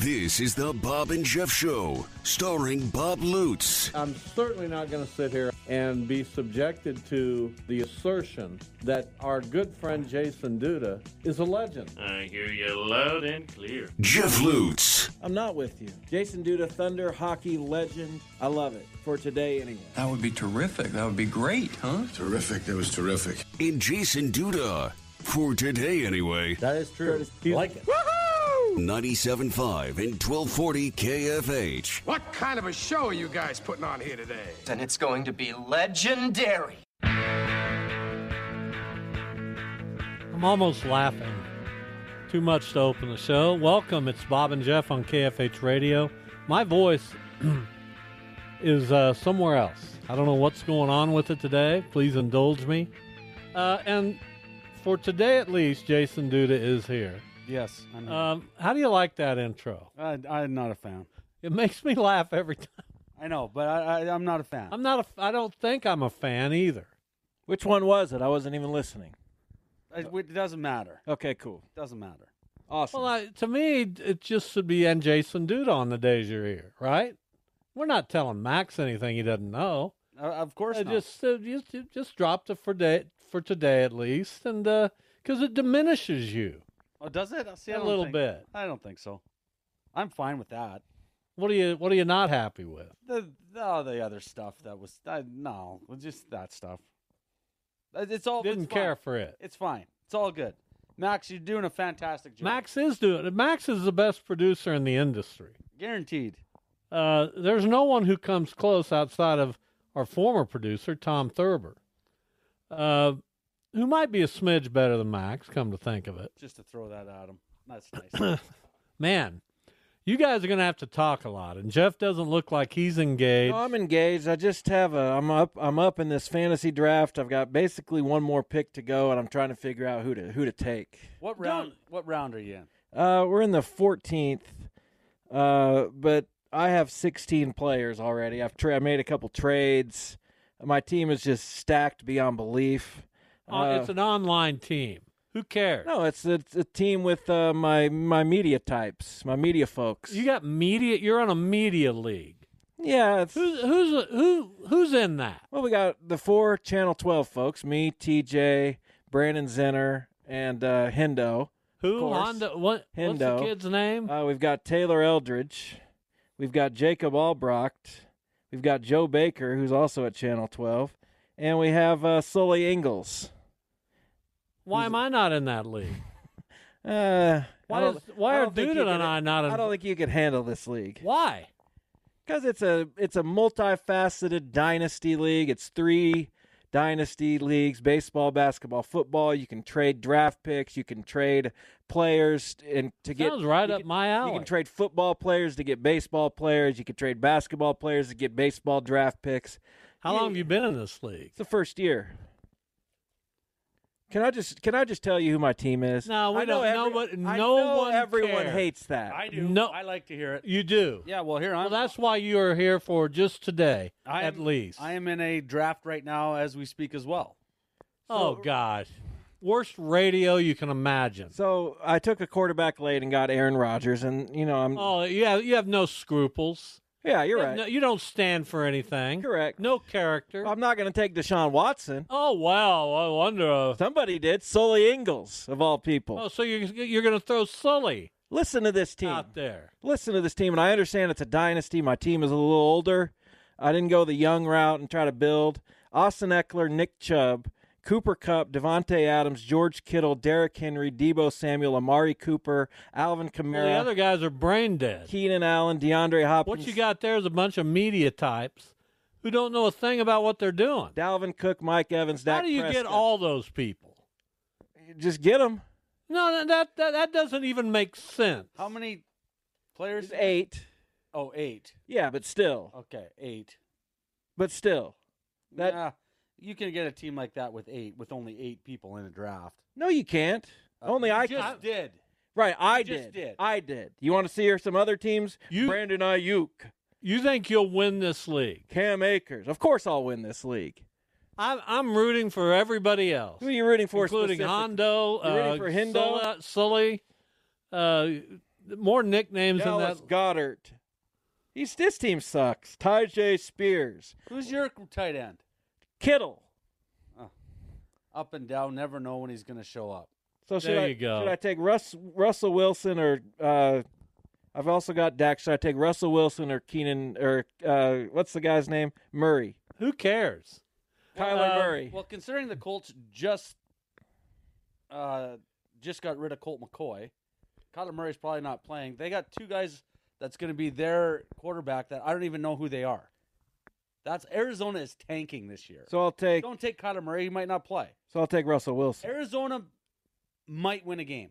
This is the Bob and Jeff Show, starring Bob Lutz. I'm certainly not going to sit here and be subjected to the assertion that our good friend Jason Duda is a legend. I hear you loud and clear. Jeff Lutz. I'm not with you. Jason Duda, Thunder hockey legend. I love it. For today, anyway. That would be terrific. That would be great, huh? Terrific. That was terrific. And Jason Duda. For today, anyway. That is true. He's- like it. 97.5 and 1240 KFH. What kind of a show are you guys putting on here today? And it's going to be legendary. I'm almost laughing. Too much to open the show. Welcome. It's Bob and Jeff on KFH Radio. My voice is uh, somewhere else. I don't know what's going on with it today. Please indulge me. Uh, and for today at least, Jason Duda is here. Yes. I know. Um, how do you like that intro? I, I'm not a fan. It makes me laugh every time. I know, but I, I, I'm not a fan. I'm not a. I don't think I'm a fan either. Which one was it? I wasn't even listening. It, it doesn't matter. Okay, cool. doesn't matter. Awesome. Well, I, to me, it just should be and Jason Duda on the days you're here, right? We're not telling Max anything he doesn't know. Uh, of course I not. just uh, just just dropped it for day for today at least, and because it diminishes you oh, does it? See, a little think- bit. I don't think so. I'm fine with that. What are you What are you not happy with? The, the all the other stuff that was I, no, just that stuff. Uh, It's all Didn't it's care fine. for it. It's fine. It's all good. Max, you're doing a fantastic job. Max is doing it. Max is the best producer in the industry. guaranteed. Uh, there's no one who comes close outside of our former producer, Tom Thurber, uh, who might be a smidge better than Max, come to think of it. Just to throw that at him. That's nice. Man, you guys are going to have to talk a lot, and Jeff doesn't look like he's engaged. No, I'm engaged. I just have a. I'm up. I'm up in this fantasy draft. I've got basically one more pick to go, and I'm trying to figure out who to who to take. what round? What round are you in? Uh, we're in the 14th, uh, but I have 16 players already. I've tra- I made a couple trades. My team is just stacked beyond belief. Uh, it's an online team. Who cares? No, it's it's a team with uh, my my media types, my media folks. You got media. You're on a media league. Yeah, it's, Who's who's who who's in that? well, we got the four Channel 12 folks: me, TJ, Brandon Zenner, and uh, Hendo. Who. Honda? What? What's the kid's name? Uh, we've got Taylor Eldridge. We've got Jacob Albrocht. We've got Joe Baker, who's also at Channel 12. And we have uh, Sully Ingalls. Why am I not in that league? Uh, Why is- why are Duda and could- I not in- I don't think you could handle this league. Why? Because it's a it's a multifaceted dynasty league. It's three dynasty leagues: baseball, basketball, football. You can trade draft picks. You can trade players and to get Sounds right you up can- my alley. You can trade football players to get baseball players. You can trade basketball players to get baseball draft picks. How long have you been in this league? It's the first year. Can I just can I just tell you who my team is? No, we I know don't. every- Nobody, I no know one everyone cares. hates that. I do. No. I like to hear it. You do. Yeah, well, here I'm. that's why you are here for just today, I at least. I am in a draft right now as we speak as well. oh gosh, worst radio you can imagine. So I took a quarterback late and got Aaron Rodgers, and you know I'm Oh, yeah, you have no scruples. Yeah, you're right. no, you don't stand for anything. Correct. No character. I'm not going to take Deshaun Watson. oh wow! I wonder. Somebody did. Sully Ingles, of all people. oh, so you're you're going to throw Sully Listen to this team. out there? Listen to this team, and I understand it's a dynasty. My team is a little older. I didn't go the young route and try to build. Austin Ekeler, Nick Chubb, Cooper Kupp, Davante Adams, George Kittle, Derrick Henry, Deebo Samuel, Amari Cooper, Alvin Well, the other guys are brain dead. Keenan Allen, DeAndre Hopkins. What you got there is a bunch of media types who don't know a thing about what they're doing. Dalvin Cook, Mike Evans, Dak How do you Prescott. get all those people? Just get them. No, that that that doesn't even make sense. How many players? Eight. Oh, eight. Yeah, but still. Okay, eight. But still. That Nah, you can get a team like that with eight, with only eight people in a draft. No, you can't. Uh, Only you I just can. did. Right, I You did. just did. I did. You want to see here some other teams? You- Brandon Aiyuk, You think you'll win this league? Cam Akers. Of course, I'll win this league. I'm I'm rooting for everybody else, Who are you rooting for? including specific- Hondo, You're rooting uh, for Hendo? Sully, Sully uh, more nicknames Dallas than that. Goedert. He's this team sucks. Ty Spears, Who's your tight end? Kittle. Up and down, never know when he's going to show up. So should There I you go. should I take Russ Russell Wilson or uh, I've also got Dak. Should I take Russell Wilson or Keenan or uh, what's the guy's name? Murray. Who cares? Kyler Uh, Murray. Well, considering the Colts just uh, just got rid of Colt McCoy, Kyler Murray's probably not playing. They got two guys that's going to be their quarterback that I don't even know who they are. That's Arizona is tanking this year. So I'll take Don't take Kyler Murray; he might not play. so I'll take Russell Wilson. Arizona might win a game.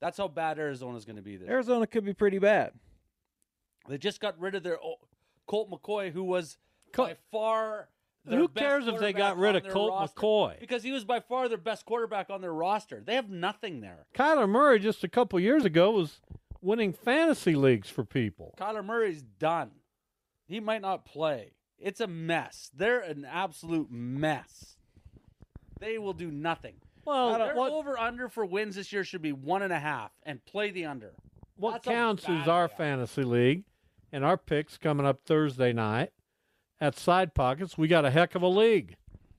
That's how bad Arizona's going to be this. year. Arizona could be pretty bad. They just got rid of their oh, Colt McCoy, who was by far. Who cares if they got rid of Colt roster. McCoy? Because he was by far their best quarterback on their roster. They have nothing there. Kyler Murray just a couple years ago was winning fantasy leagues for people. Kyler Murray's done. He might not play. It's a mess. They're an absolute mess. They will do nothing. Well, their what- over under for wins this year should be one and a half, and play the under. What That's counts is our they are. fantasy league, and our picks coming up Thursday night at Side Pockets. We got a heck of a league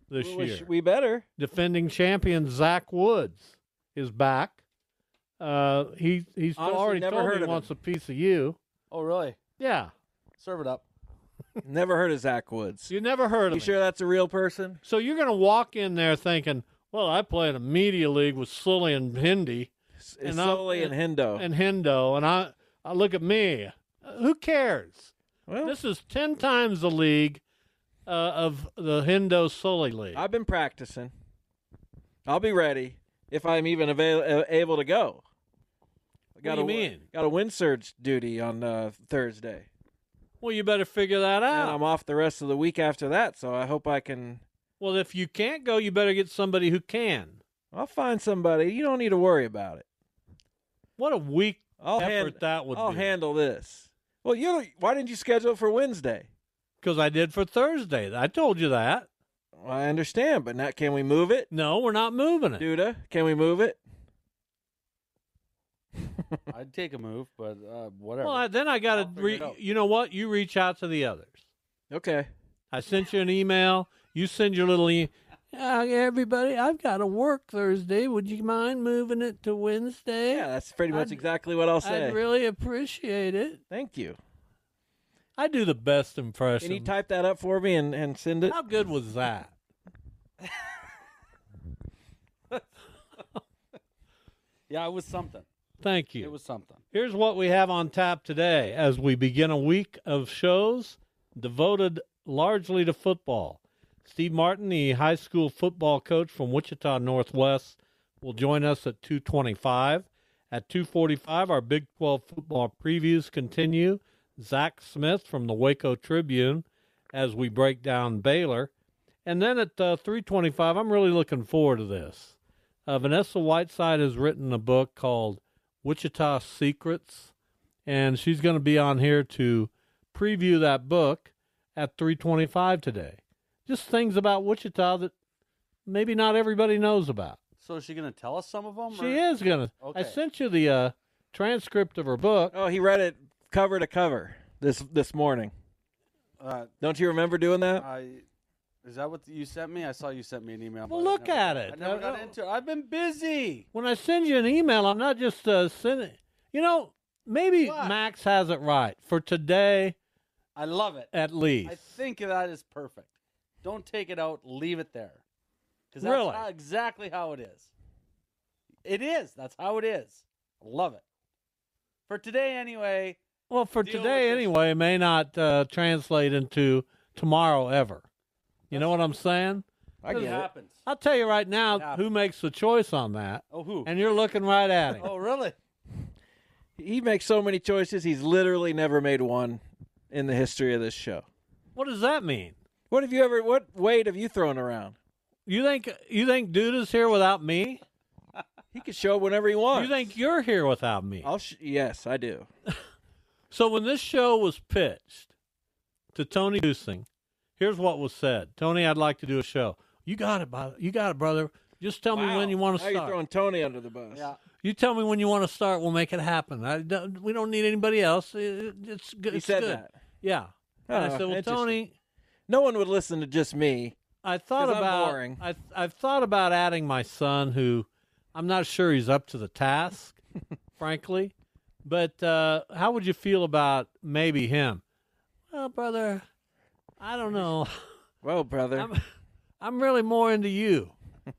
this We year. we better. Defending champion Zach Woods is back. Uh, he he's Honestly, already never told heard me he of him. wants a piece of you. Oh, really? Yeah, Serve it up. Never heard of Zach Woods. you never heard of You him. sure that's a real person? So you're going to walk in there thinking, "Well, I play in a media league with Sully and Hindi, It's I'm- Sully and Hendo. and Hendo, and I, I look at me. Uh, Who cares? well, This is ten times the league uh, of the Hendo Sully league. I've been practicing. I'll be ready if I'm even avail- uh, able to go. I What do you a, mean? Got a wind surge duty on uh, Thursday, well, you better figure that and out. I'm off the rest of the week after that. So I hope I can. well, if you can't go, you better get somebody who can. I'll find somebody. You don't need to worry about it. What a weak I'll effort hand- that would be I'll be. handle this. Well, you know, why didn't you schedule it for Wednesday? Because I did for Thursday. I told you that. Well, I understand, but not. Can we move it, No, we're not moving it. Duda? Can we move it? I'd take a move, but uh, whatever. Well, then I got to. Re- you know what? You reach out to the others. Okay. I sent you an email. You send your little e- uh, everybody. I've got to work Thursday. Would you mind moving it to Wednesday? Yeah, that's pretty much I'd- exactly what I'll say. I'd really appreciate it. Thank you. I do the best impression. Can you type that up for me and, and send it? How good was that? yeah, it was something. Thank you. It was something. Here's what we have on tap today as we begin a week of shows devoted largely to football. Steve Martin, the high school football coach from Wichita Northwest, will join us at 225. At 245, our Big 12 football previews continue. Zach Smith from the Waco Tribune as we break down Baylor. And then at uh, 325, I'm really looking forward to this. Uh, Vanessa Whiteside has written a book called Wichita Secrets, and she's going to be on here to preview that book at 325 today. Just things about Wichita that maybe not everybody knows about. So is she going to tell us some of them? She is going to. I sent you the uh, transcript of her book. Oh, he read it cover to cover. this this morning. Uh, Don't you remember doing that? I is that what you sent me? I saw you sent me an email. Well, look never- at it. I never Uh, got into it. I've been busy. When I send you an email, I'm not just uh, sending. You know, maybe Max has it right for today. I love it. At least. I think that is perfect. Don't take it out. Leave it there. Because that's Really? how- exactly how it is. It is. That's how it is. I love it. For today, anyway. Well, for today anyway, may not uh, translate into tomorrow ever. You know what I'm saying? I get It happens. I'll tell you right now It who makes the choice on that. Oh, who? And you're looking right at him. Oh, really? He makes so many choices. He's literally never made one in the history of this show. What does that mean? What have you ever? What weight have you thrown around? You think you think Duda's here without me? He can show up whenever he wants. You think you're here without me? I'll sh- yes, I do. So when this show was pitched to Tony Dusing, here's what was said: Tony, I'd like to do a show. You got it, brother. You got it, brother. Just tell me when you want to Now you're start. throwing Tony under the bus. Yeah. You tell me when you want to start. We'll make it happen. I don't, we don't need anybody else. It- it's good. He it's said good. that. Yeah. And I Oh, said, well. Tony, No one would listen to just me. I thought 'Cause I'm about boring. I I've thought about adding my son, who I'm not sure he's up to the task, frankly. But uh, how would you feel about maybe him? Well, brother, I don't know. Well, brother, I'm, I'm really more into you.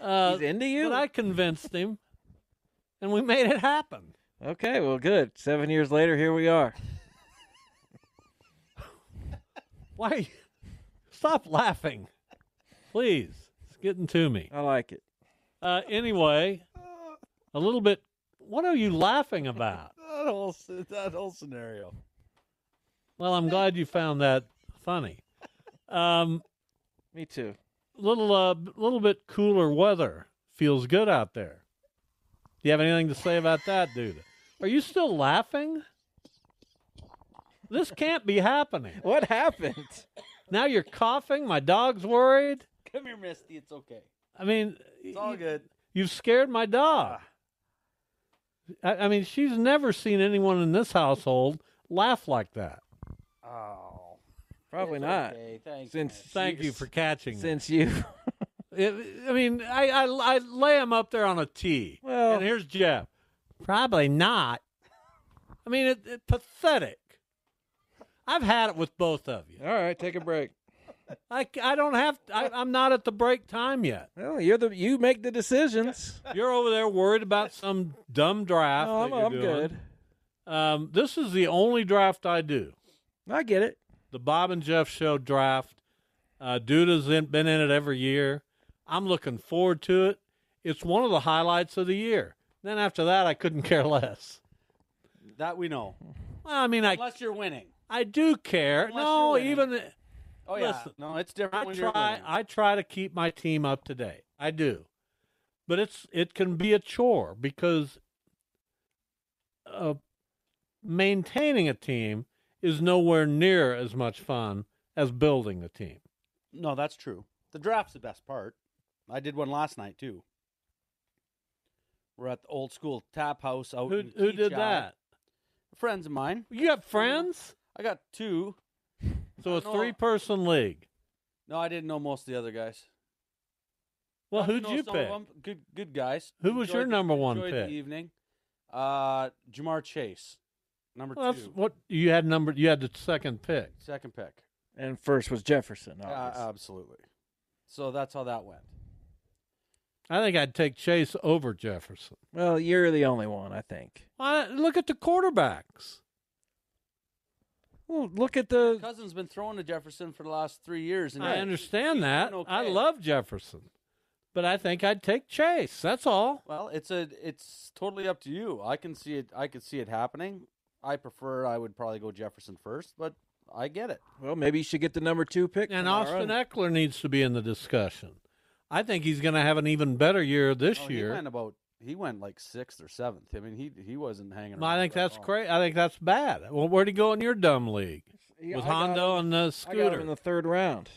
Uh, he's into you. But I convinced him, and we made it happen. Okay, well, good. Seven years later, here we are. Why? Stop laughing, please. It's getting to me. I like it. Uh, anyway, a little bit. What are you laughing about? That whole that whole scenario. Well, I'm glad you found that funny. Um, Me too. little uh, little bit cooler weather feels good out there. Do you have anything to say about that, dude? Are you still laughing? This can't be happening. What happened? Now you're coughing. My dog's worried. Come here, Misty. It's okay. I mean, It's all good. You've scared my dog. I, I mean, she's never seen anyone in this household laugh like that. Oh. Probably It's not. okay. Thanks. Since Thank you for catching me. since you. It, I mean, I, I I lay him up there on a tee. Well- and here's Jeff. Probably not. I mean, it, it pathetic. I've had it with both of you. All right, take a break. I, I don't have. I, I'm not at the break time yet. Well, you're the you make the decisions. You're over there worried about some dumb draft. No, I'm, you're I'm doing. good. Um, this is the only draft I do. I get it. The Bob and Jeff Show draft. Uh, Duda's in, been in it every year. I'm looking forward to it. It's one of the highlights of the year. Then after that, I couldn't care less. That we know. Well, I mean, I Unless you're winning. I do care. Unless no, even Oh yeah. Listen, no, it's different I try. I try to keep my team up to date. I do, but it's it can be a chore because uh, maintaining a team is nowhere near as much fun as building a team. No, that's true. The draft's the best part. I did one last night too. We're at the old school tap house out. Who who did that? Friends of mine. You got friends? I got two. So a three person league. No, I didn't know most of the other guys. Well, Got who'd you pick? Good, good guys. Who was your the- number one pick? The evening. Uh, Ja'Marr Chase, number Well, that's two, what you had number. You had the second pick. second pick. And first was Jefferson. Uh, obviously. absolutely. So that's how that went. I think I'd take Chase over Jefferson. well, you're the only one, I think. I, look at the quarterbacks. Well, look at the. Cousins been throwing to Jefferson for the last three years, and I he- understand he's that. doing I love Jefferson, but I think I'd take Chase. That's all. Well, it's a it's totally up to you. I can see it. I could see it happening. I prefer. I would probably go Jefferson first, but I get it. Well, maybe you should get the number two pick. And tomorrow. Austin Ekeler needs to be in the discussion. I think he's going to have an even better year this Oh, he year. went about. He went like sixth or seventh. I mean, he he wasn't hanging. Well, I think very that's long. great. I think that's bad. Well, where'd he go in your dumb league? Yeah, With I Hondo him- and the I got him scooter. in the third round.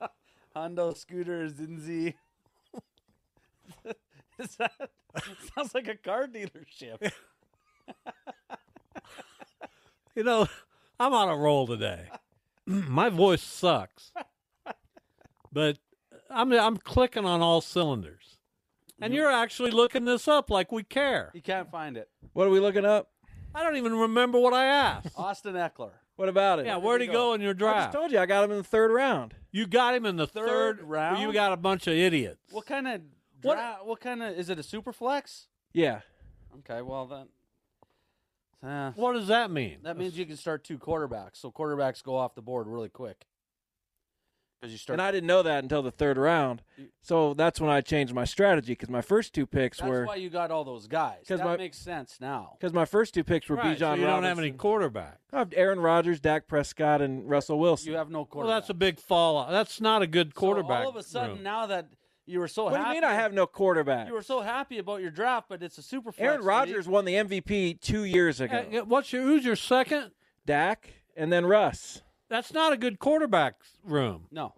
Hondo scooter Zinzi. Is that sounds like a car dealership? You know, I'm on a roll today. My voice sucks, but I'm I'm clicking on all cylinders. And you're actually looking this up like we care. You can't find it. What are we looking up? I don't even remember what I asked. Austin Ekeler. What about it? Yeah, where'd he go in your I just draft? told you I got him in the third round. You got him in the Third third, round? You got a bunch of idiots. What kind of What- dra- what, kind of is it a super flex? Yeah. Okay, well then uh, What does that mean? that means you can start two quarterbacks. So quarterbacks go off the board really quick. Cuz you start And I didn't know that until the third round. So that's when I changed my strategy because my first two picks That's were why you got all those guys. 'Cause That my- makes sense now. because my first two picks were Right, Bijan so you don't have any quarterback. I have Aaron Rodgers, Dak Prescott, and Russell Wilson. You have no quarterback. Well, that's a big fallout. That's not a good So quarterback. all of a sudden room. now that you were so happy. what do you mean I have no quarterback? You were so happy about your draft, but it's a super flex Aaron league. Rodgers won the MVP two years ago. Hey, what's your who's your second? Dak and then Russ. That's not a good quarterback room. No.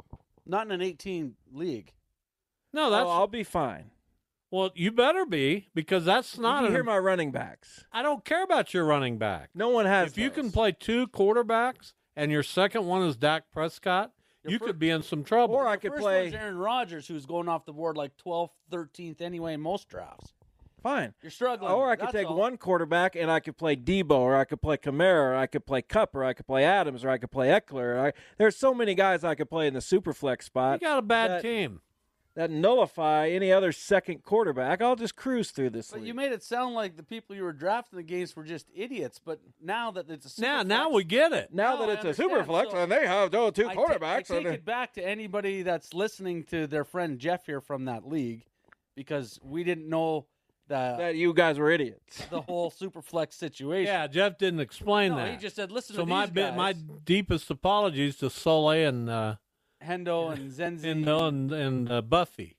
Not in an 18 league. No, oh, that's oh, I'll be fine. well. You better be because that's not. Did you an- hear my running backs? I don't care about your running back. No one has. If you can play two quarterbacks and your second one is Dak Prescott, you could be in some trouble. or I could First play. one's Aaron Rodgers, who's going off the board like 12th, 13th anyway in most drafts. Fine. You're struggling. Or I could that's take all. one quarterback and I could play Deebo, or I could play Kamara, or I could play Kupp, or I could play Adams, or I could play Ekeler. I, there's so many guys I could play in the super flex spot. you got a bad that- team. That nullify any other second quarterback. I'll just cruise through this. But league. you made it sound like the people you were drafting against were just idiots. But now that it's a super Now, now we get it. now No, that I it's a super flex So and they have those two I quarterbacks, I take it back to anybody that's listening to their friend Jeff here from that league, because we didn't know the that you guys were idiots. the whole super flex situation. Yeah, Jeff didn't explain no, that. he just said, "Listen so to my these bit, guys, my deepest apologies to Soleil and uh, Hendo and Zenzi." and and, and uh, Buffy.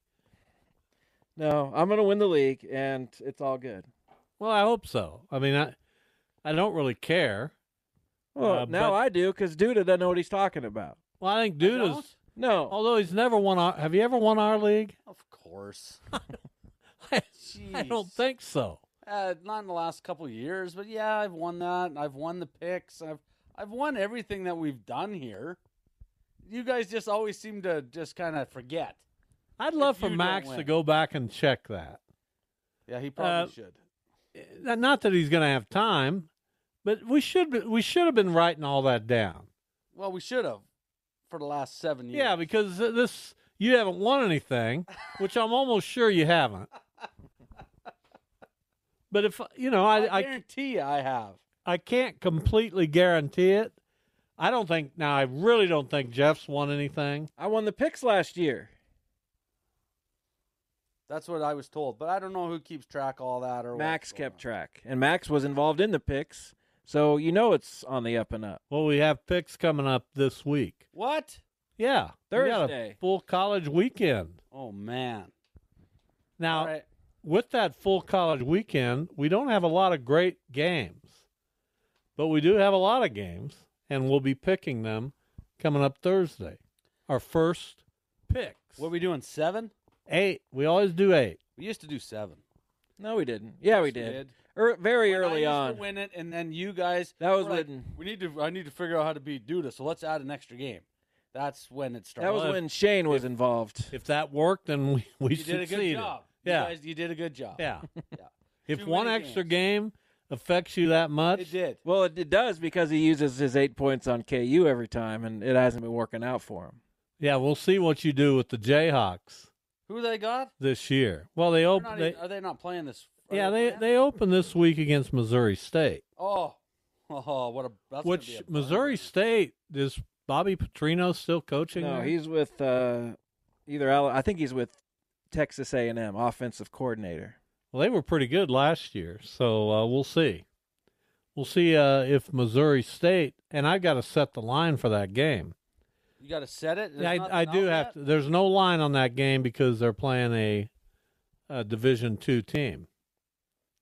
No, I'm going to win the league, and it's all good. Well, I hope so. I mean, I I don't really care. Well, Uh, now but- I do because Duda doesn't know what he's talking about. Well, I think don't? Duda's. No, Although he's never won our. Have you ever won our league? Of course. I don't think so. Uh, not in the last couple of years, but yeah, I've won that. I've won the picks. I've I've won everything that we've done here. You guys just always seem to just kind of forget. I'd love for you don't Max to win. go back and check that. Yeah, he probably Uh, should. Uh, Not that he's going to have time, but we should be, we should have been writing all that down. Well, we should have for the last seven years. Yeah, because this you haven't won anything, which I'm almost sure you haven't. But if you know, I, I I, guarantee you I have. I can't completely guarantee it. I don't think now. I really don't think Jeff's won anything. I won the picks last year. That's what I was told, but I don't know who keeps track of all that or Max what's going kept track, and Max was involved in the picks, so you know it's on the up and up. Well, we have picks coming up this week. What? Yeah, we got a Thursday. full college weekend. Oh man! Now, All right. with that full college weekend, we don't have a lot of great games, but we do have a lot of games, and we'll be picking them coming up Thursday. Our first picks. What are we doing? Seven? Eight. We always do eight. We used to do seven. No, we didn't. Yeah, we Yes, we did. did. Er, very When I early used on. to win it, and then you guys That was were like, when- we need to. I need to figure out how to beat Duda, so let's add an extra game. That's when it started. That was Well, if- when Shane was involved. If that worked, then we, we you did a good job. Yeah. you, guys, you did a good job. Yeah. yeah. If Too one many extra games. game affects you that much, It did. Well, it, it does because he uses his eight points on KU every time, and it hasn't been working out for him. yeah, we'll see what you do with the Jayhawks Who they got? this year. Well, they open. They, are they not playing this? are yeah, they playing? they open this week against Missouri State. Oh, oh, what a. That's gonna be Which a. Missouri State is Bobby Petrino still coaching? No, there? he's with uh, either. I think he's with Texas A&M, offensive coordinator. Well, they were pretty good last year, so uh, we'll see. We'll see uh, if Missouri State and I've got to set the line for that game. You got to set it. There's Yeah, I, I do have yet? to. There's no line on that game because they're playing a, a Division two team.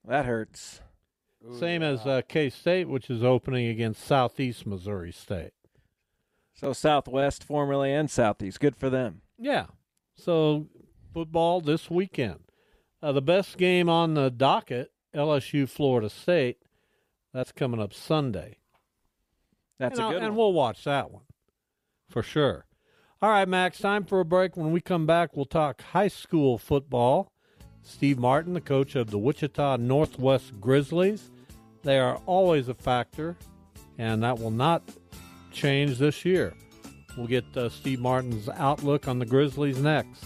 That hurts. Ooh, Same yeah. as uh, K State, which is opening against Southeast Missouri State. So Southwest, formerly and Southeast, good for them. Yeah. So football this weekend. Uh, the best game on the docket, LSU Florida State. That's coming up Sunday. That's and a good and we'll watch that one for sure. All right, Max, time for a break. When we come back, we'll talk high school football. Steve Martin, the coach of the Wichita Northwest Grizzlies, they are always a factor, and that will not change this year. We'll get uh, Steve Martin's outlook on the Grizzlies next.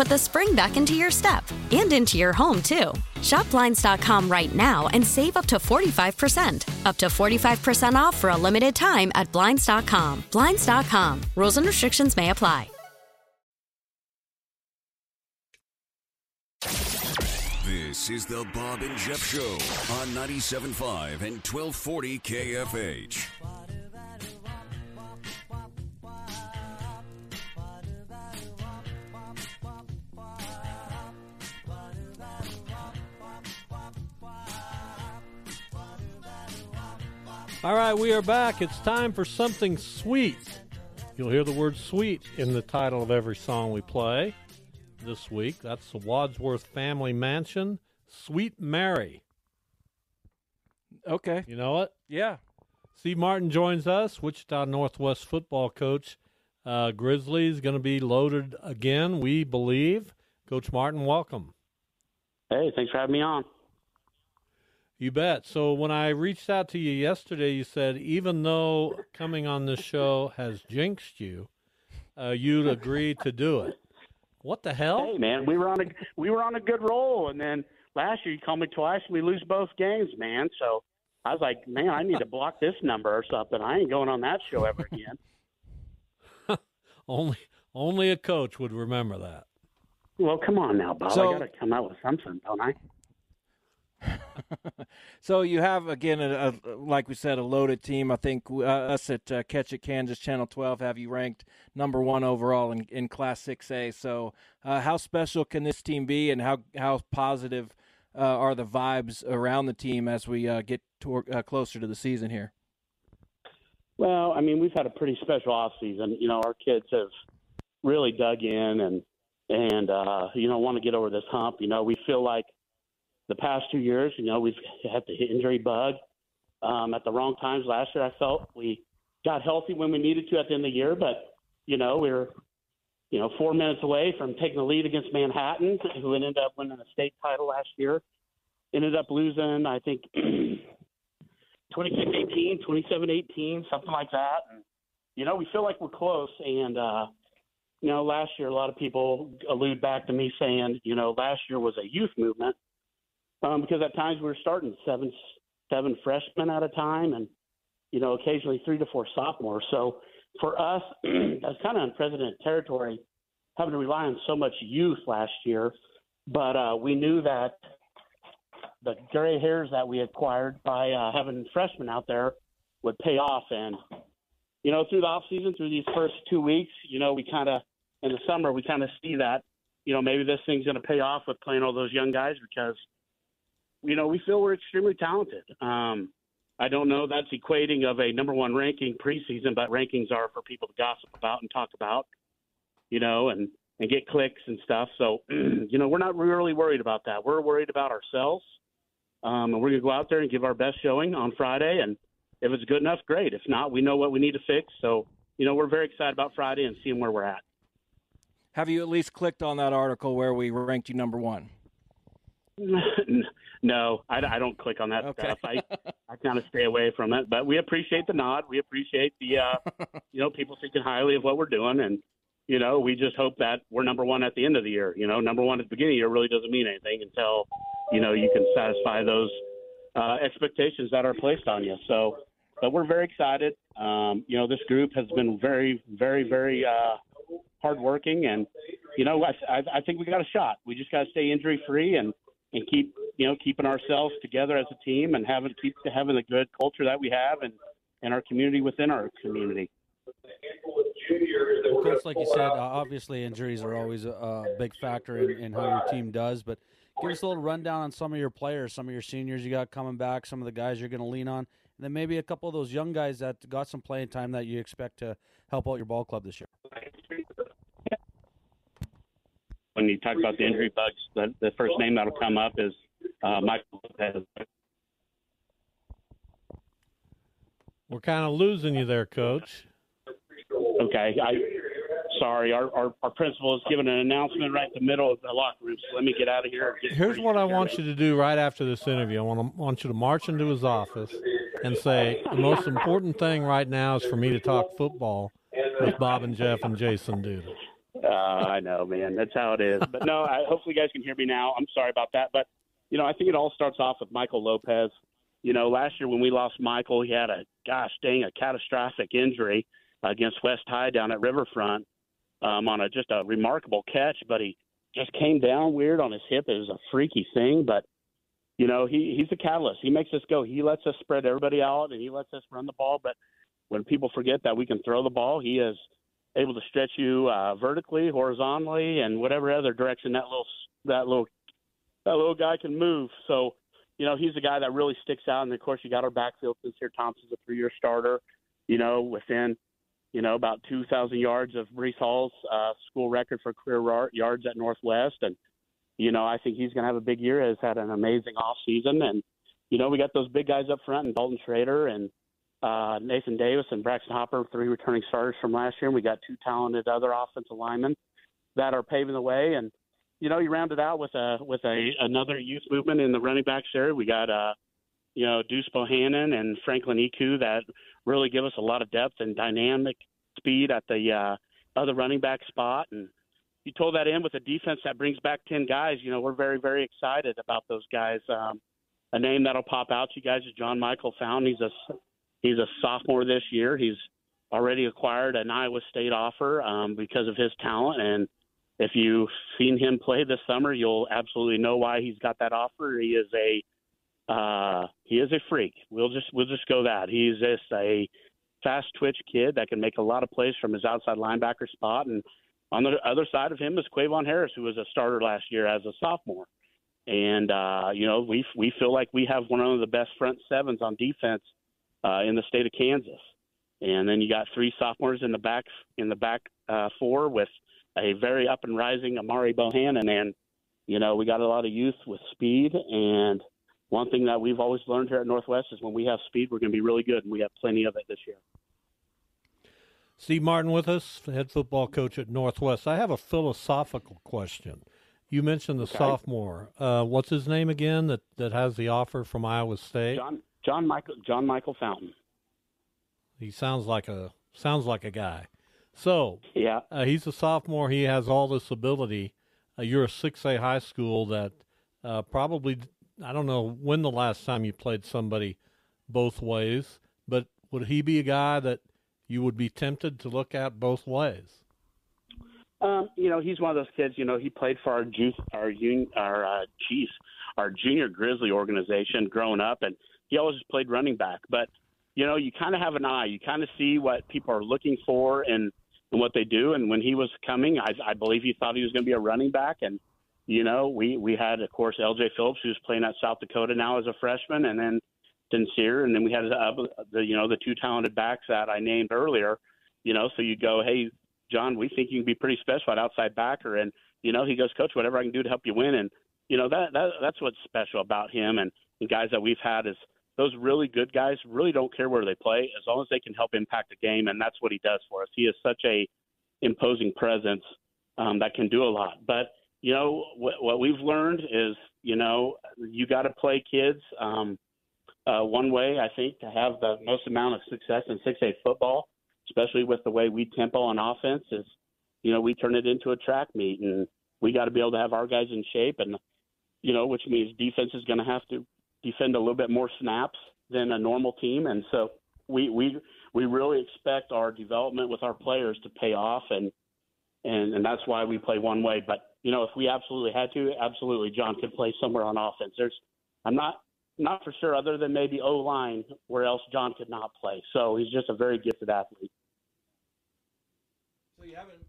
put the spring back into your step and into your home, too. Shop Blinds.com right now and save up to 45%. Up to 45% off for a limited time at Blinds.com. Blinds.com. Rules and restrictions may apply. This is the Bob and Jeff Show on 97.5 and 1240 KFH. All right, we are back. It's time for something sweet. You'll hear the word sweet in the title of every song we play this week. That's the Wadsworth Family Mansion, Sweet Mary. Okay. You know it? Yeah. Steve Martin joins us, Wichita Northwest football coach. Uh, Grizzlies going to be loaded again, we believe. Coach Martin, welcome. Hey, thanks for having me on. You bet. So when I reached out to you yesterday, you said even though coming on this show has jinxed you, uh, you'd agree to do it. What the hell? Hey, man, we were on a we were on a good roll, and then last year you called me twice, and we lose both games, man. So I was like, man, I need to block this number or something. I ain't going on that show ever again. only only a coach would remember that. well, come on now, Bob. So- I got to come out with something, don't I? So you have again, a, a, like we said, a loaded team. I think uh, us at uh, Catch It Kansas Channel 12 have you ranked number one overall in, in Class 6A. So uh, how special can this team be, and how how positive uh, are the vibes around the team as we uh, get uh, closer to the season here? Well, I mean, we've had a pretty special off season. You know, our kids have really dug in and and you know want to get over this hump. You know, we feel like the past two years, you know, we've had the injury bug um, at the wrong times. Last year, I felt we got healthy when we needed to at the end of the year, but you know, we were you know four minutes away from taking the lead against Manhattan, who ended up winning a state title last year. Ended up losing, I think. 26-18, 27-18, something like that. And, you know, we feel like we're close. And, uh, you know, last year a lot of people allude back to me saying, you know, last year was a youth movement um, because at times we were starting seven seven freshmen at a time, and you know, occasionally three to four sophomores. So for us, that's kind of unprecedented territory, having to rely on so much youth last year. But uh, we knew that the gray hairs that we acquired by uh, having freshmen out there would pay off. And you know, through the off season, through these first two weeks, you know, we kind of in the summer we kind of see that you know maybe this thing's going to pay off with playing all those young guys because you know we feel we're extremely talented. Um, I don't know that's equating of a number one ranking preseason, but rankings are for people to gossip about and talk about, you know, and and get clicks and stuff. So, you know, we're not really worried about that. We're worried about ourselves, um, and we're gonna go out there and give our best showing on Friday. And if it's good enough, great. If not, we know what we need to fix. So, you know, we're very excited about Friday and seeing where we're at. Have you at least clicked on that article where we ranked you number one? no, I, I, don't click on that okay. stuff. I I kind of stay away from it. But we appreciate the nod. We appreciate the uh, you know people thinking highly of what we're doing, and you know we just hope that we're number one at the end of the year. You know, number one at the beginning of the year really doesn't mean anything until you know you can satisfy those uh, expectations that are placed on you. So, but we're very excited. Um, you know, this group has been very, very, very uh, hardworking, and you know, I, I think we got a shot. We just got to stay injury free and and keep you know keeping ourselves together as a team and having keep having the good culture that we have and and our community within our community. Well, Coach, like you said, uh, obviously injuries are always a, a big factor in, in, how your team does. But give us a little rundown on some of your players, some of your seniors you got coming back, some of the guys you're going to lean on, and then maybe a couple of those young guys that got some playing time that you expect to help out your ball club this year when you talk about the injury bugs, the, the first name that'll come up is uh, Michael Lopez. We're kind of losing you there, Coach. Okay, I sorry. Our, our, our principal is giving an announcement right in the middle of the locker room. So let me get out of here. Here's what I want you to do right after this interview. I want to want you to march into his office and say the most important thing right now is for me to talk football with Bob and Jeff and Jason Duda. Uh, I know, man. That's how it is. But no, I, hopefully you guys can hear me now. I'm sorry about that, but you know, I think it all starts off with Michael Lopez. You know, last year when we lost Michael, he had a gosh dang a catastrophic injury against West High down at Riverfront um, on a just a remarkable catch, but he just came down weird on his hip. It was a freaky thing, but you know, he he's a catalyst. He makes us go. He lets us spread everybody out, and he lets us run the ball. But when people forget that we can throw the ball, he is able to stretch you uh, vertically, horizontally, and whatever other direction that little that little that little guy can move. So, you know, he's a guy that really sticks out. And of course, you got our backfield since here. Thompson's a three-year starter. You know, within you know about 2,000 yards of Breece Hall's uh, school record for career yards at Northwest, and you know, I think he's going to have a big year. Has had an amazing off season, and you know, we got those big guys up front, and Dalton Schrader and uh, Nathan Davis and Braxton Hopper, three returning starters from last year. And we got two talented other offensive linemen that are paving the way. And you know, you round it out with a with a another youth movement in the running backs area. We got uh, you know, Deuce Bohannon and Franklin Iku that really give us a lot of depth and dynamic speed at the uh, other running back spot. And you told that in with a defense that brings back ten guys. You know, we're very very excited about those guys. Um, a name that'll pop out to you guys is John Michael Fountain. He's a He's a sophomore this year. He's already acquired an Iowa State offer um, because of his talent. And if you've seen him play this summer, you'll absolutely know why he's got that offer. He is a uh, he is a freak. We'll just we'll just go that. He's just a fast twitch kid that can make a lot of plays from his outside linebacker spot. And on the other side of him is Quavon Harris, who was a starter last year as a sophomore. And uh, you know, we we feel like we have one of the best front sevens on defense uh, in the state of Kansas. And then you got three sophomores in the back in the back uh, four with a very up and rising Amari Bohannon, and you know we got a lot of youth with speed. And one thing that we've always learned here at Northwest is when we have speed, we're going to be really good, and we have plenty of it this year. Steve Martin with us, head football coach at Northwest. I have a philosophical question. You mentioned the okay. sophomore. Uh, what's his name again? That that has the offer from Iowa State. John John Michael John Michael Fountain. He sounds like a sounds like a guy. So yeah, uh, he's a sophomore. He has all this ability. Uh, you're a six A high school that uh, probably I don't know when the last time you played somebody both ways, but would he be a guy that you would be tempted to look at both ways? Um, you know, he's one of those kids. You know, he played for our juice, our un, our uh, Chiefs, our junior Grizzly organization growing up, and he always played running back. But you know, you kind of have an eye. You kind of see what people are looking for and and what they do. And when he was coming, I, I believe he thought he was going to be a running back. And you know, we we had of course L.J. Phillips, who's playing at South Dakota now as a freshman, and then Sincere, and then we had uh, the you know the two talented backs that I named earlier. You know, so you go, hey, John, we think you can be pretty special at outside backer, and you know, he goes, Coach, whatever I can do to help you win, and you know that that that's what's special about him and, and guys that we've had is those really good guys really don't care where they play as long as they can help impact the game, and that's what he does for us. He is such a imposing presence um, that can do a lot. But you know what, what we've learned is you know you got to play kids. Um, uh, one way I think to have the most amount of success in 6A football, especially with the way we tempo on offense, is you know we turn it into a track meet, and we got to be able to have our guys in shape, and you know which means defense is going to have to defend a little bit more snaps than a normal team, and so we we we really expect our development with our players to pay off, and and and that's why we play one way. But you know, if we absolutely had to, absolutely, John could play somewhere on offense. There's I'm not not for sure, other than maybe O line, where else John could not play. So he's just a very gifted athlete. So you haven't.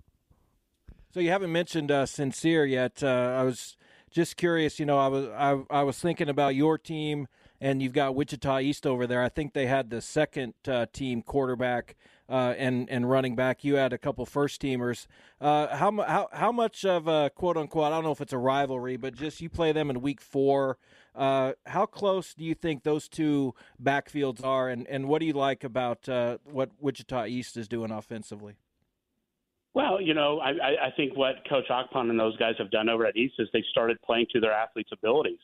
So you haven't mentioned uh, sincere yet. Uh, I was just curious. You know, I was I, I was thinking about your team, and you've got Wichita East over there. I think they had the second uh, team quarterback uh, and and running back. You had a couple first teamers. Uh, how how how much of a quote unquote? I don't know if it's a rivalry, but just you play them in week four. Uh, how close do you think those two backfields are, and, and what do you like about uh, what Wichita East is doing offensively? Well, you know, I, I think what Coach Akpon and those guys have done over at East is they started playing to their athletes' abilities.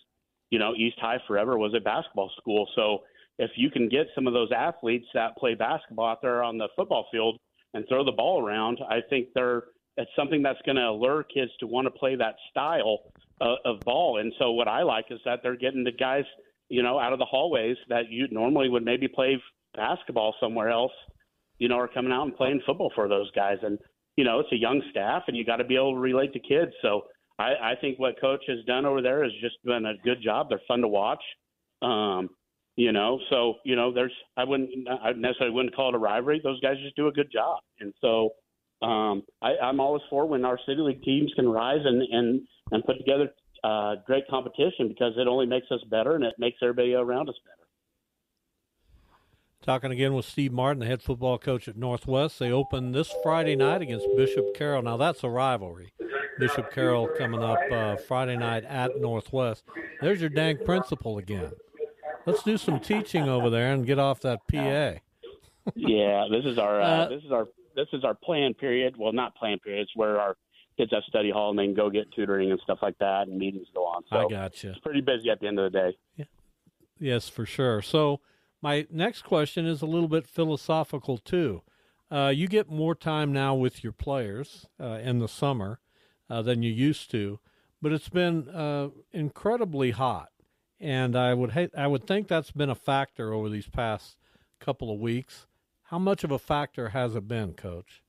You know, East High forever was a basketball school, so if you can get some of those athletes that play basketball out there on the football field and throw the ball around, I think they're it's something that's going to lure kids to want to play that style uh, of ball. And so what I like is that they're getting the guys, you know, out of the hallways that you normally would maybe play basketball somewhere else, you know, are coming out and playing football for those guys. And you know, it's a young staff, and you got to be able to relate to kids. So I, I think what coach has done over there has just been a good job. They're fun to watch. Um, you know, so you know, there's I wouldn't I necessarily wouldn't call it a rivalry. Those guys just do a good job, and so um, I, I'm always for when our city league teams can rise and and and put together uh, great competition because it only makes us better and it makes everybody around us better. Talking again with Steve Martin, the head football coach at Northwest. They open this Friday night against Bishop Carroll. Now that's a rivalry. Bishop Carroll coming up uh, Friday night at Northwest. There's your dang principal again. Let's do some teaching over there and get off that PA. yeah, this is our uh, uh, this is our this is our plan period. Well, not plan period. It's where our kids have study hall and they can go get tutoring and stuff like that, and meetings go on. So I got you. It's pretty busy at the end of the day. Yeah. Yes, for sure. So my next question is a little bit philosophical too. Uh, you get more time now with your players uh, in the summer uh, than you used to, but it's been uh, incredibly hot, and I would I would think that's been a factor over these past couple of weeks. How much of a factor has it been, Coach?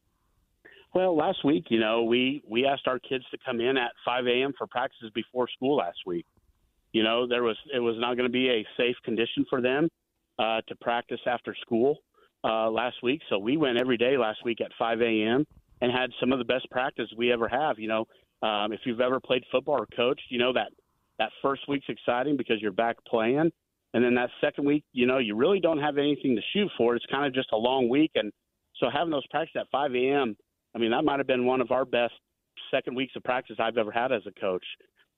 Well, last week, you know, we we asked our kids to come in at 5 a.m. for practices before school last week. You know, there was it was not going to be a safe condition for them uh, to practice after school uh, last week. So we went every day last week at 5 a.m. and had some of the best practice we ever have. You know, um, if you've ever played football or coached, you know that that first week's exciting because you're back playing, and then that second week, you know, you really don't have anything to shoot for. It's kind of just a long week, and so having those practices at 5 a.m. I mean, that might have been one of our best second weeks of practice I've ever had as a coach.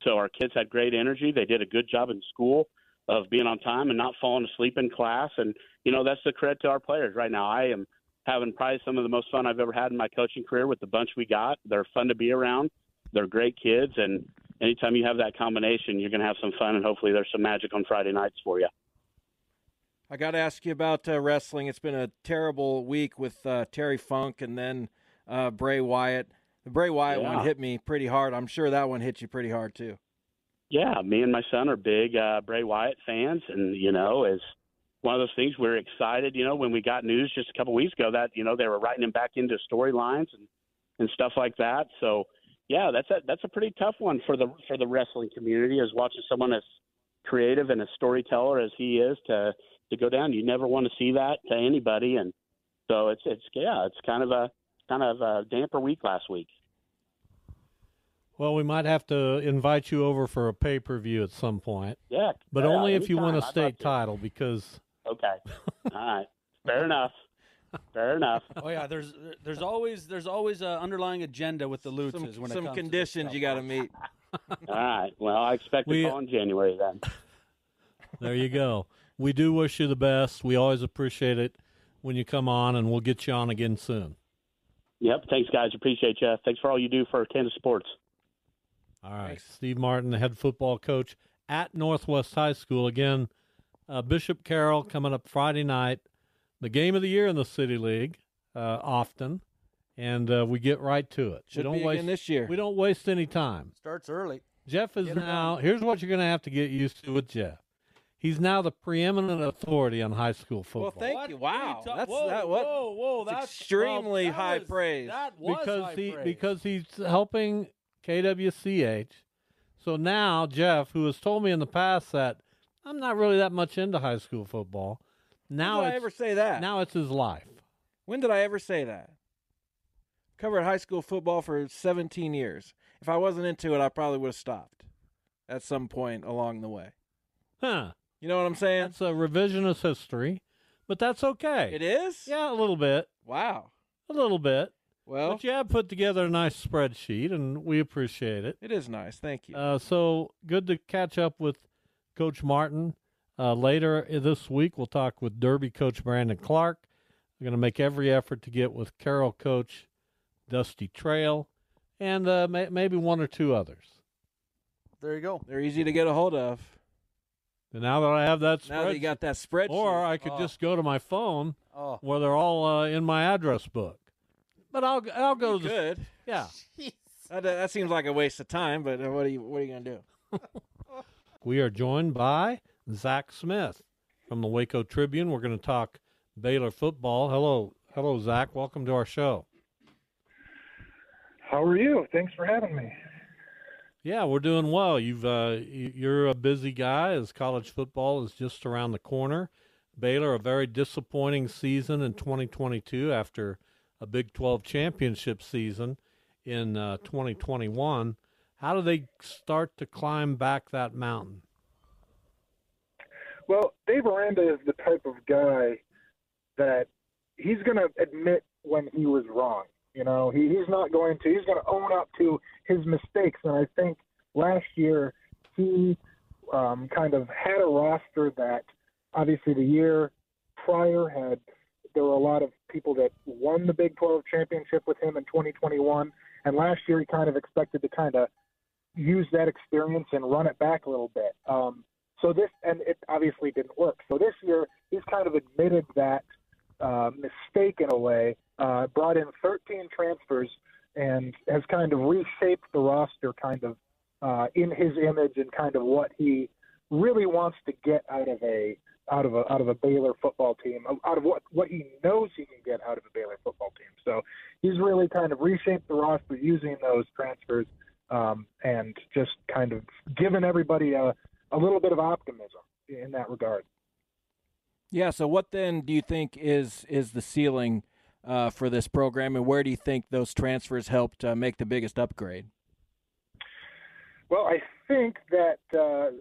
So our kids had great energy. They did a good job in school of being on time and not falling asleep in class. And, you know, that's the credit to our players right now. I am having probably some of the most fun I've ever had in my coaching career with the bunch we got. They're fun to be around. They're great kids. And anytime you have that combination, you're going to have some fun. And hopefully there's some magic on Friday nights for you. I got to ask you about uh, wrestling. It's been a terrible week with uh, Terry Funk and then uh, Bray Wyatt. The Bray Wyatt Yeah. one hit me pretty hard. I'm sure that one hit you pretty hard too. Yeah, me and my son are big uh, Bray Wyatt fans, and you know, as one of those things, we're excited. You know, when we got news just a couple weeks ago that you know they were writing him back into storylines and and stuff like that. So, yeah, that's a that's a pretty tough one for the for the wrestling community. Is watching someone as creative and a storyteller as he is to to go down. You never want to see that to anybody, and so it's it's yeah, it's kind of a kind of a damper week last week. Well, we might have to invite you over for a pay per view at some point. Yeah, But yeah, only if you win a state love to. title because Okay, all right, fair enough, fair enough. Oh yeah, there's there's always there's always an underlying agenda with the Lutzes when it Some comes to this conditions stuff. you got to meet. All right. Well, I expect to We- call in January then. there you go. We do wish you the best. We always appreciate it when you come on, and we'll get you on again soon. Yep. Thanks, guys. Appreciate you. Thanks for all you do for Kansas sports. All right. Steve Martin, the head football coach at Northwest High School. Again, uh, Bishop Carroll coming up Friday night, the game of the year in the City League, uh, often. And uh, we get right to it. Should we don't be waste, this year. We don't waste any time. Starts early. Jeff is Get now. Here's what you're going to have to get used to with Jeff. He's now the preeminent authority on high school football. Well, thank What? you. Wow, you that's whoa, that. What? Whoa, whoa, That's extremely well, that high was- praise. That was because he praise. because he's helping KWCH. So now Jeff, who has told me in the past that I'm not really that much into high school football, now when did I ever say that? now it's his life. When did I ever say that? Covered high school football for 17 years. If I wasn't into it, I probably would have stopped at some point along the way. Huh? You know what I'm saying? That's a revisionist history, but that's okay. It is? Yeah, a little bit, Wow. a little bit. Well, But you have put together a nice spreadsheet, and we appreciate it. it is nice. Thank you. Uh, so good to catch up with Coach Martin. Uh, later this week, we'll talk with Derby coach Brandon Clark. We're going to make every effort to get with Carroll coach Dusty Trail and uh, may- maybe one or two others. There you go. They're easy to get a hold of. And now that I have that Now that you spreadsheet, got that spreadsheet. or I could Oh. just go to my phone Oh, where they're all uh, in my address book. But I'll I'll go you to the could. yeah. That, that seems like a waste of time, but uh, what are you what are you gonna do? We are joined by Zach Smith from the Waco Tribune. We're going to talk Baylor football. Hello, hello, Zach. Welcome to our show. How are you? Thanks for having me. Yeah, we're doing well. You've uh, you're a busy guy as college football is just around the corner. Baylor a very disappointing season in 2022 after a Big 12 championship season in uh, 2021. How do they start to climb back that mountain? Well, Dave Aranda is the type of guy that he's going to admit when he was wrong. You know, he, he's not going to. He's going to own up to his mistakes. And I think last year he um, kind of had a roster that obviously the year prior had there were a lot of people that won the Big 12 championship with him in 2021, and last year he kind of expected to kind of use that experience and run it back a little bit. Um, so this, and it obviously didn't work. So this year he's kind of admitted that uh, mistake in a way, uh, brought in 13 transfers, and has kind of reshaped the roster kind of uh, in his image and kind of what he really wants to get out of a out of a out of a Baylor football team, out of what what he knows he can get out of a Baylor football team. So he's really kind of reshaped the roster using those transfers um, and just kind of given everybody a, a little bit of optimism in that regard. Yeah. So what then do you think is is the ceiling uh, for this program, and where do you think those transfers helped uh, make the biggest upgrade? Well, I think that uh,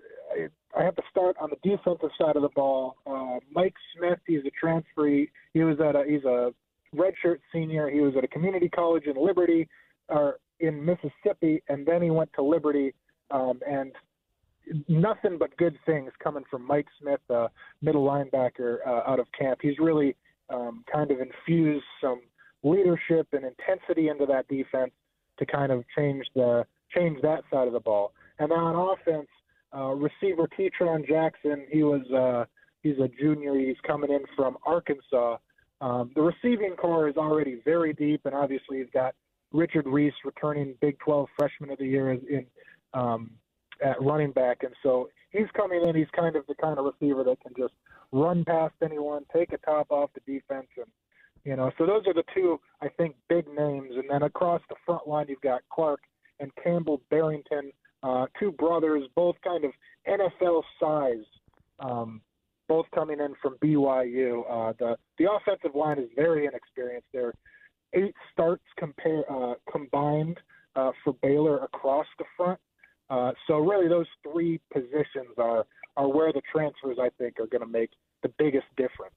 I have to start on the defensive side of the ball. Uh, Mike Smith, he's a transfer. He, was at a he's a redshirt senior. He was at a community college in Liberty, or in Mississippi, and then he went to Liberty. Um, and nothing but good things coming from Mike Smith, uh, middle linebacker uh, out of camp. He's really um, kind of infused some leadership and intensity into that defense to kind of change the change that side of the ball. And then on offense, uh, receiver Ketron Jackson, he was uh, he's a junior. He's coming in from Arkansas. Um, the receiving core is already very deep, and obviously you've got Richard Reese returning Big 12 Freshman of the Year in um, at running back, and so he's coming in. He's kind of the kind of receiver that can just run past anyone, take a top off the defense, and you know. So those are the two I think big names, and then across the front line you've got Clark and Campbell Barrington, uh, two brothers, both kind of NFL size. Um, both coming in from BYU. Uh, the the offensive line is very inexperienced. There, eight starts compare uh, combined uh, for Baylor across the front. Uh, so really, those three positions are are where the transfers I think are going to make the biggest difference.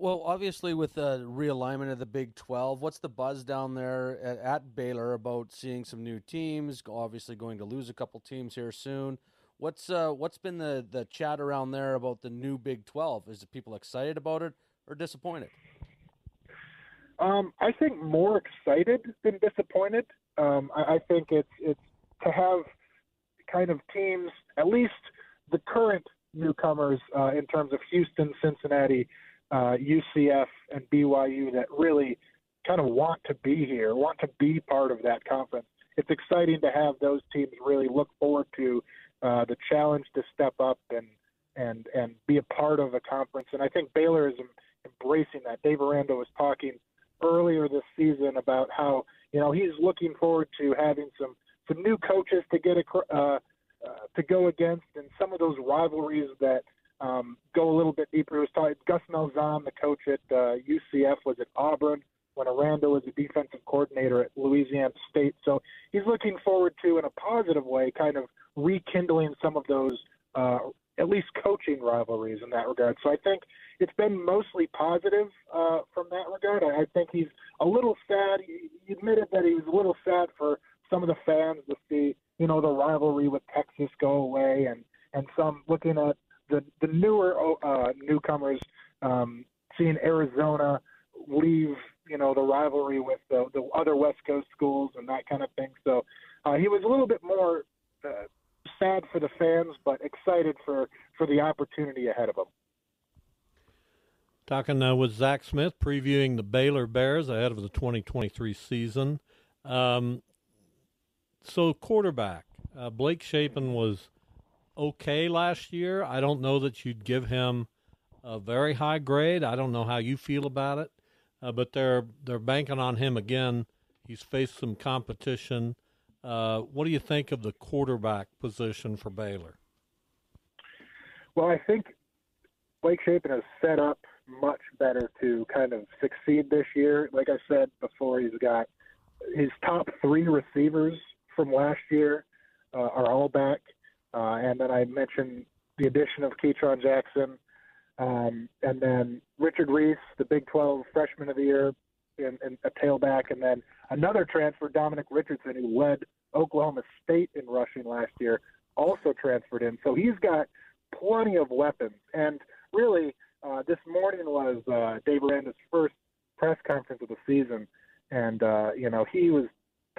Well, obviously, with the realignment of the Big 12, what's the buzz down there at, at Baylor about seeing some new teams? Obviously, going to lose a couple teams here soon. What's uh, what's been the, the chat around there about the new Big 12? Is people excited about it or disappointed? Um, I think more excited than disappointed. Um, I, I think it's it's to have kind of teams, at least the current newcomers uh, in terms of Houston, Cincinnati, uh, UCF, and BYU that really kind of want to be here, want to be part of that conference. It's exciting to have those teams really look forward to uh, the challenge to step up and and and be a part of a conference. And I think Baylor is embracing that. Dave Aranda was talking earlier this season about how you know he's looking forward to having some some new coaches to get a, uh, uh, to go against, and some of those rivalries that um, go a little bit deeper. He was talking Gus Malzahn, the coach at uh, UCF, was at Auburn when Aranda was a defensive coordinator at Louisiana State. So he's looking forward to, in a positive way, kind of rekindling some of those uh, at least coaching rivalries in that regard. So I think it's been mostly positive uh, from that regard. I, I think he's a little sad. He, he admitted that he was a little sad for some of the fans to see, you know, the rivalry with Texas go away, and and some looking at the the newer uh, newcomers, um, seeing Arizona leave, you know, the rivalry with the, the other West Coast schools and that kind of thing. So uh, he was a little bit more. Uh, sad for the fans, but excited for, for the opportunity ahead of them. Talking uh, with Zach Smith, previewing the Baylor Bears ahead of the 2023 season. Um, so, quarterback, uh, Blake Shapen was okay last year. I don't know that you'd give him a very high grade. I don't know how you feel about it, uh, but they're they're banking on him again. He's faced some competition. Uh, what do you think of the quarterback position for Baylor? Well, I think Blake Shapen is set up much better to kind of succeed this year. Like I said before, he's got his top three receivers from last year uh, are all back, uh, and then I mentioned the addition of Ketron Jackson, um, and then Richard Reese, the Big 12 Freshman of the Year, and, and a tailback, and then another transfer, Dominic Richardson, who led Oklahoma State in rushing last year, also transferred in. So he's got plenty of weapons. And really, uh, this morning was uh, Dave Aranda's first press conference of the season, and uh, you know he was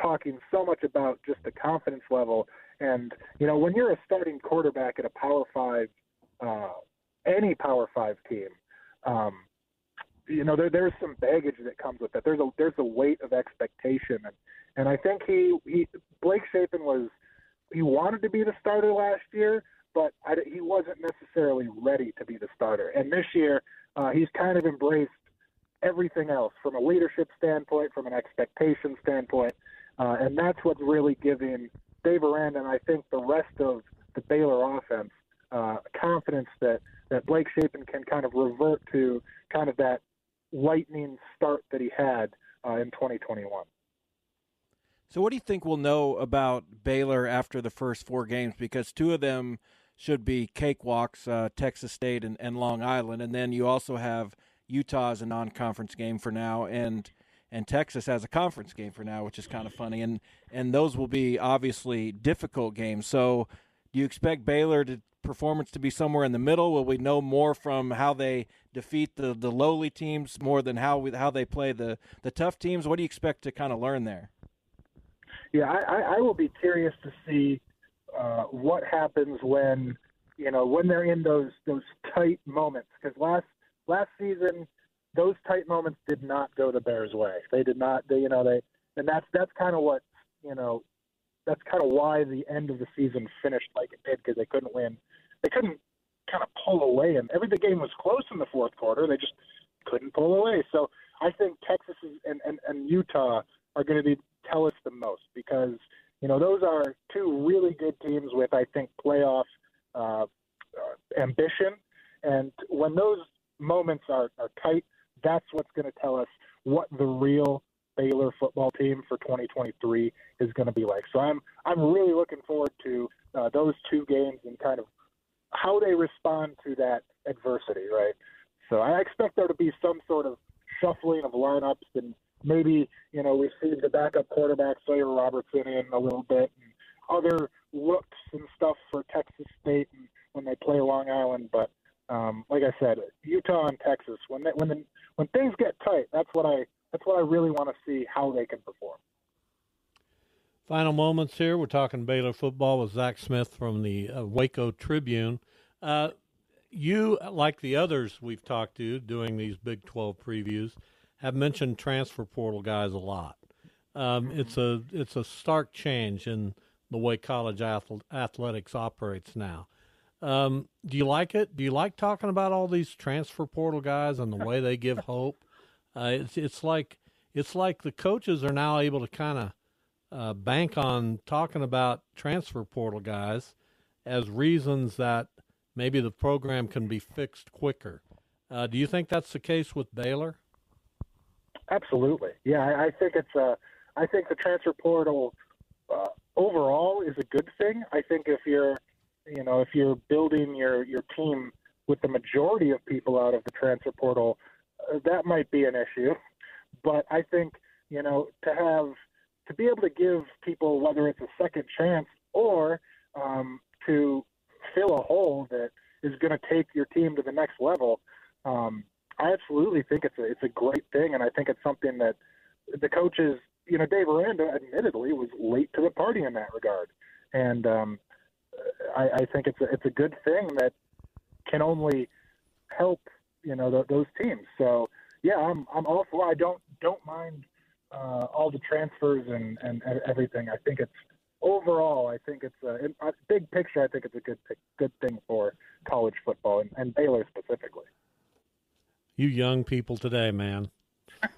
talking so much about just the confidence level. And you know when you're a starting quarterback at a Power Five, uh, any Power Five team. Um, you know there there's some baggage that comes with that. There's a there's a weight of expectation, and and I think he he Blake Shapen was he wanted to be the starter last year, but I, he wasn't necessarily ready to be the starter. And this year, uh, he's kind of embraced everything else from a leadership standpoint, from an expectation standpoint, uh, and that's what's really giving Dave Aranda and I think the rest of the Baylor offense uh, confidence that that Blake Shapen can kind of revert to kind of that lightning start that he had uh, in 2021. So, what do you think we'll know about Baylor after the first four games? Because two of them should be cakewalks, uh, Texas State and, and Long Island, and then you also have Utah as a non-conference game for now, and and Texas has a conference game for now, which is kind of funny, and and those will be obviously difficult games. So, do you expect Baylor to performance to be somewhere in the middle? Will we know more from how they defeat the, the lowly teams more than how we, how they play the, the tough teams? What do you expect to kind of learn there? Yeah, I, I will be curious to see uh, what happens when you know when they're in those those tight moments. Because last last season, those tight moments did not go the Bears' way. They did not. They, you know, they, and that's that's kind of what you know. That's kind of why the end of the season finished like it did because they couldn't win. They couldn't kind of pull away, and every the game was close in the fourth quarter. They just couldn't pull away. So I think Texas is, and, and and Utah are going to be tell us the most because you know those are two really good teams with I think playoff uh, uh, ambition, and when those moments are, are tight, that's what's going to tell us what the real Baylor football team for 2023 is going to be like. So I'm I'm really looking forward to uh, those two games and kind of how they respond to that adversity, right? So I expect there to be some sort of shuffling of lineups and maybe you know we see the backup quarterback Sawyer Robertson in a little bit and other looks and stuff for Texas State and when they play Long Island, but um, like I said, Utah and Texas when they, when the, when things get tight, that's what I that's what I really want to see how they can perform. Final moments here. We're talking Baylor football with Zach Smith from the uh, Waco Tribune. Uh, you, like the others we've talked to doing these Big 12 previews, have mentioned transfer portal guys a lot. Um, it's a it's a stark change in the way college athletics operates now. Um, do you like it? Do you like talking about all these transfer portal guys and the way they give hope? Uh, it's it's like it's like the coaches are now able to kind of uh, bank on talking about transfer portal guys as reasons that maybe the program can be fixed quicker. Uh, do you think that's the case with Baylor? Absolutely. Yeah, I, I think it's a. I think the transfer portal uh, overall is a good thing. I think if you're you know, if you're building your your team with the majority of people out of the transfer portal, uh, that might be an issue. But I think you know to have to be able to give people whether it's a second chance or um, to fill a hole that is going to take your team to the next level. Um, I absolutely think it's a it's a great thing, and I think it's something that the coaches, you know, Dave Aranda, admittedly, was late to the party in that regard, and um, I, I think it's a, it's a good thing that can only help you know th- those teams. So yeah, I'm I'm all for. I don't don't mind uh, all the transfers and, and everything. I think it's overall. I think it's a, a big picture. I think it's a good good thing for college football and, and Baylor specifically. You young people today, man.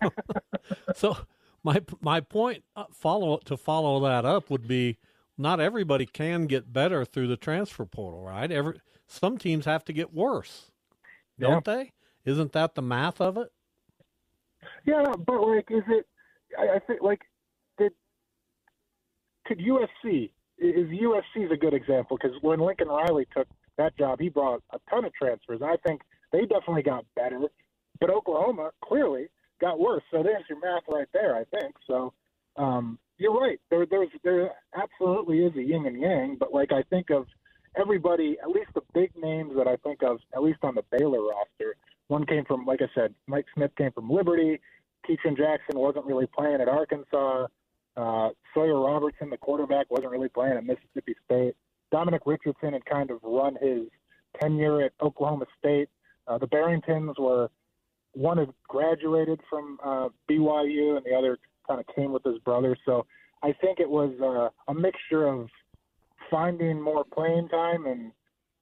so my my point uh, follow to follow that up would be not everybody can get better through the transfer portal, right? Every some teams have to get worse, don't yeah. they? Isn't that the math of it? Yeah, but like, is it? I, I think like, did could USC is USC is a good example because when Lincoln Riley took that job, he brought a ton of transfers. I think they definitely got better, but Oklahoma clearly got worse. So there's your math right there. I think so. Um, you're right. There, there's, there absolutely is a yin and yang. But like I think of everybody, at least the big names that I think of, at least on the Baylor roster. One came from, like I said, Mike Smith came from Liberty. Ketron Jackson wasn't really playing at Arkansas. Uh, Sawyer Robertson, the quarterback, wasn't really playing at Mississippi State. Dominic Richardson had kind of run his tenure at Oklahoma State. Uh, the Barringtons were one had graduated from uh, BYU and the other kind of came with his brother. So I think it was uh, a mixture of finding more playing time and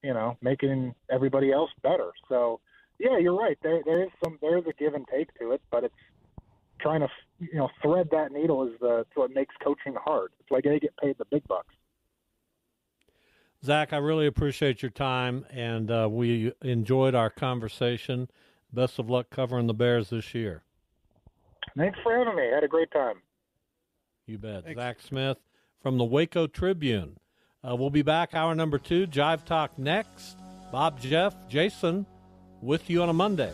you know making everybody else better. So yeah, you're right. There there is some there is a give and take to it, but it's trying to you know thread that needle is the it's what makes coaching hard. It's why they get paid the big bucks. Zach, I really appreciate your time, and uh, we enjoyed our conversation. Best of luck covering the Bears this year. Thanks for having me. I had a great time. You bet. Thanks. Zach Smith from the Waco Tribune. Uh, we'll be back hour number two, Jive Talk next. Bob, Jeff, Jason with you on a Monday.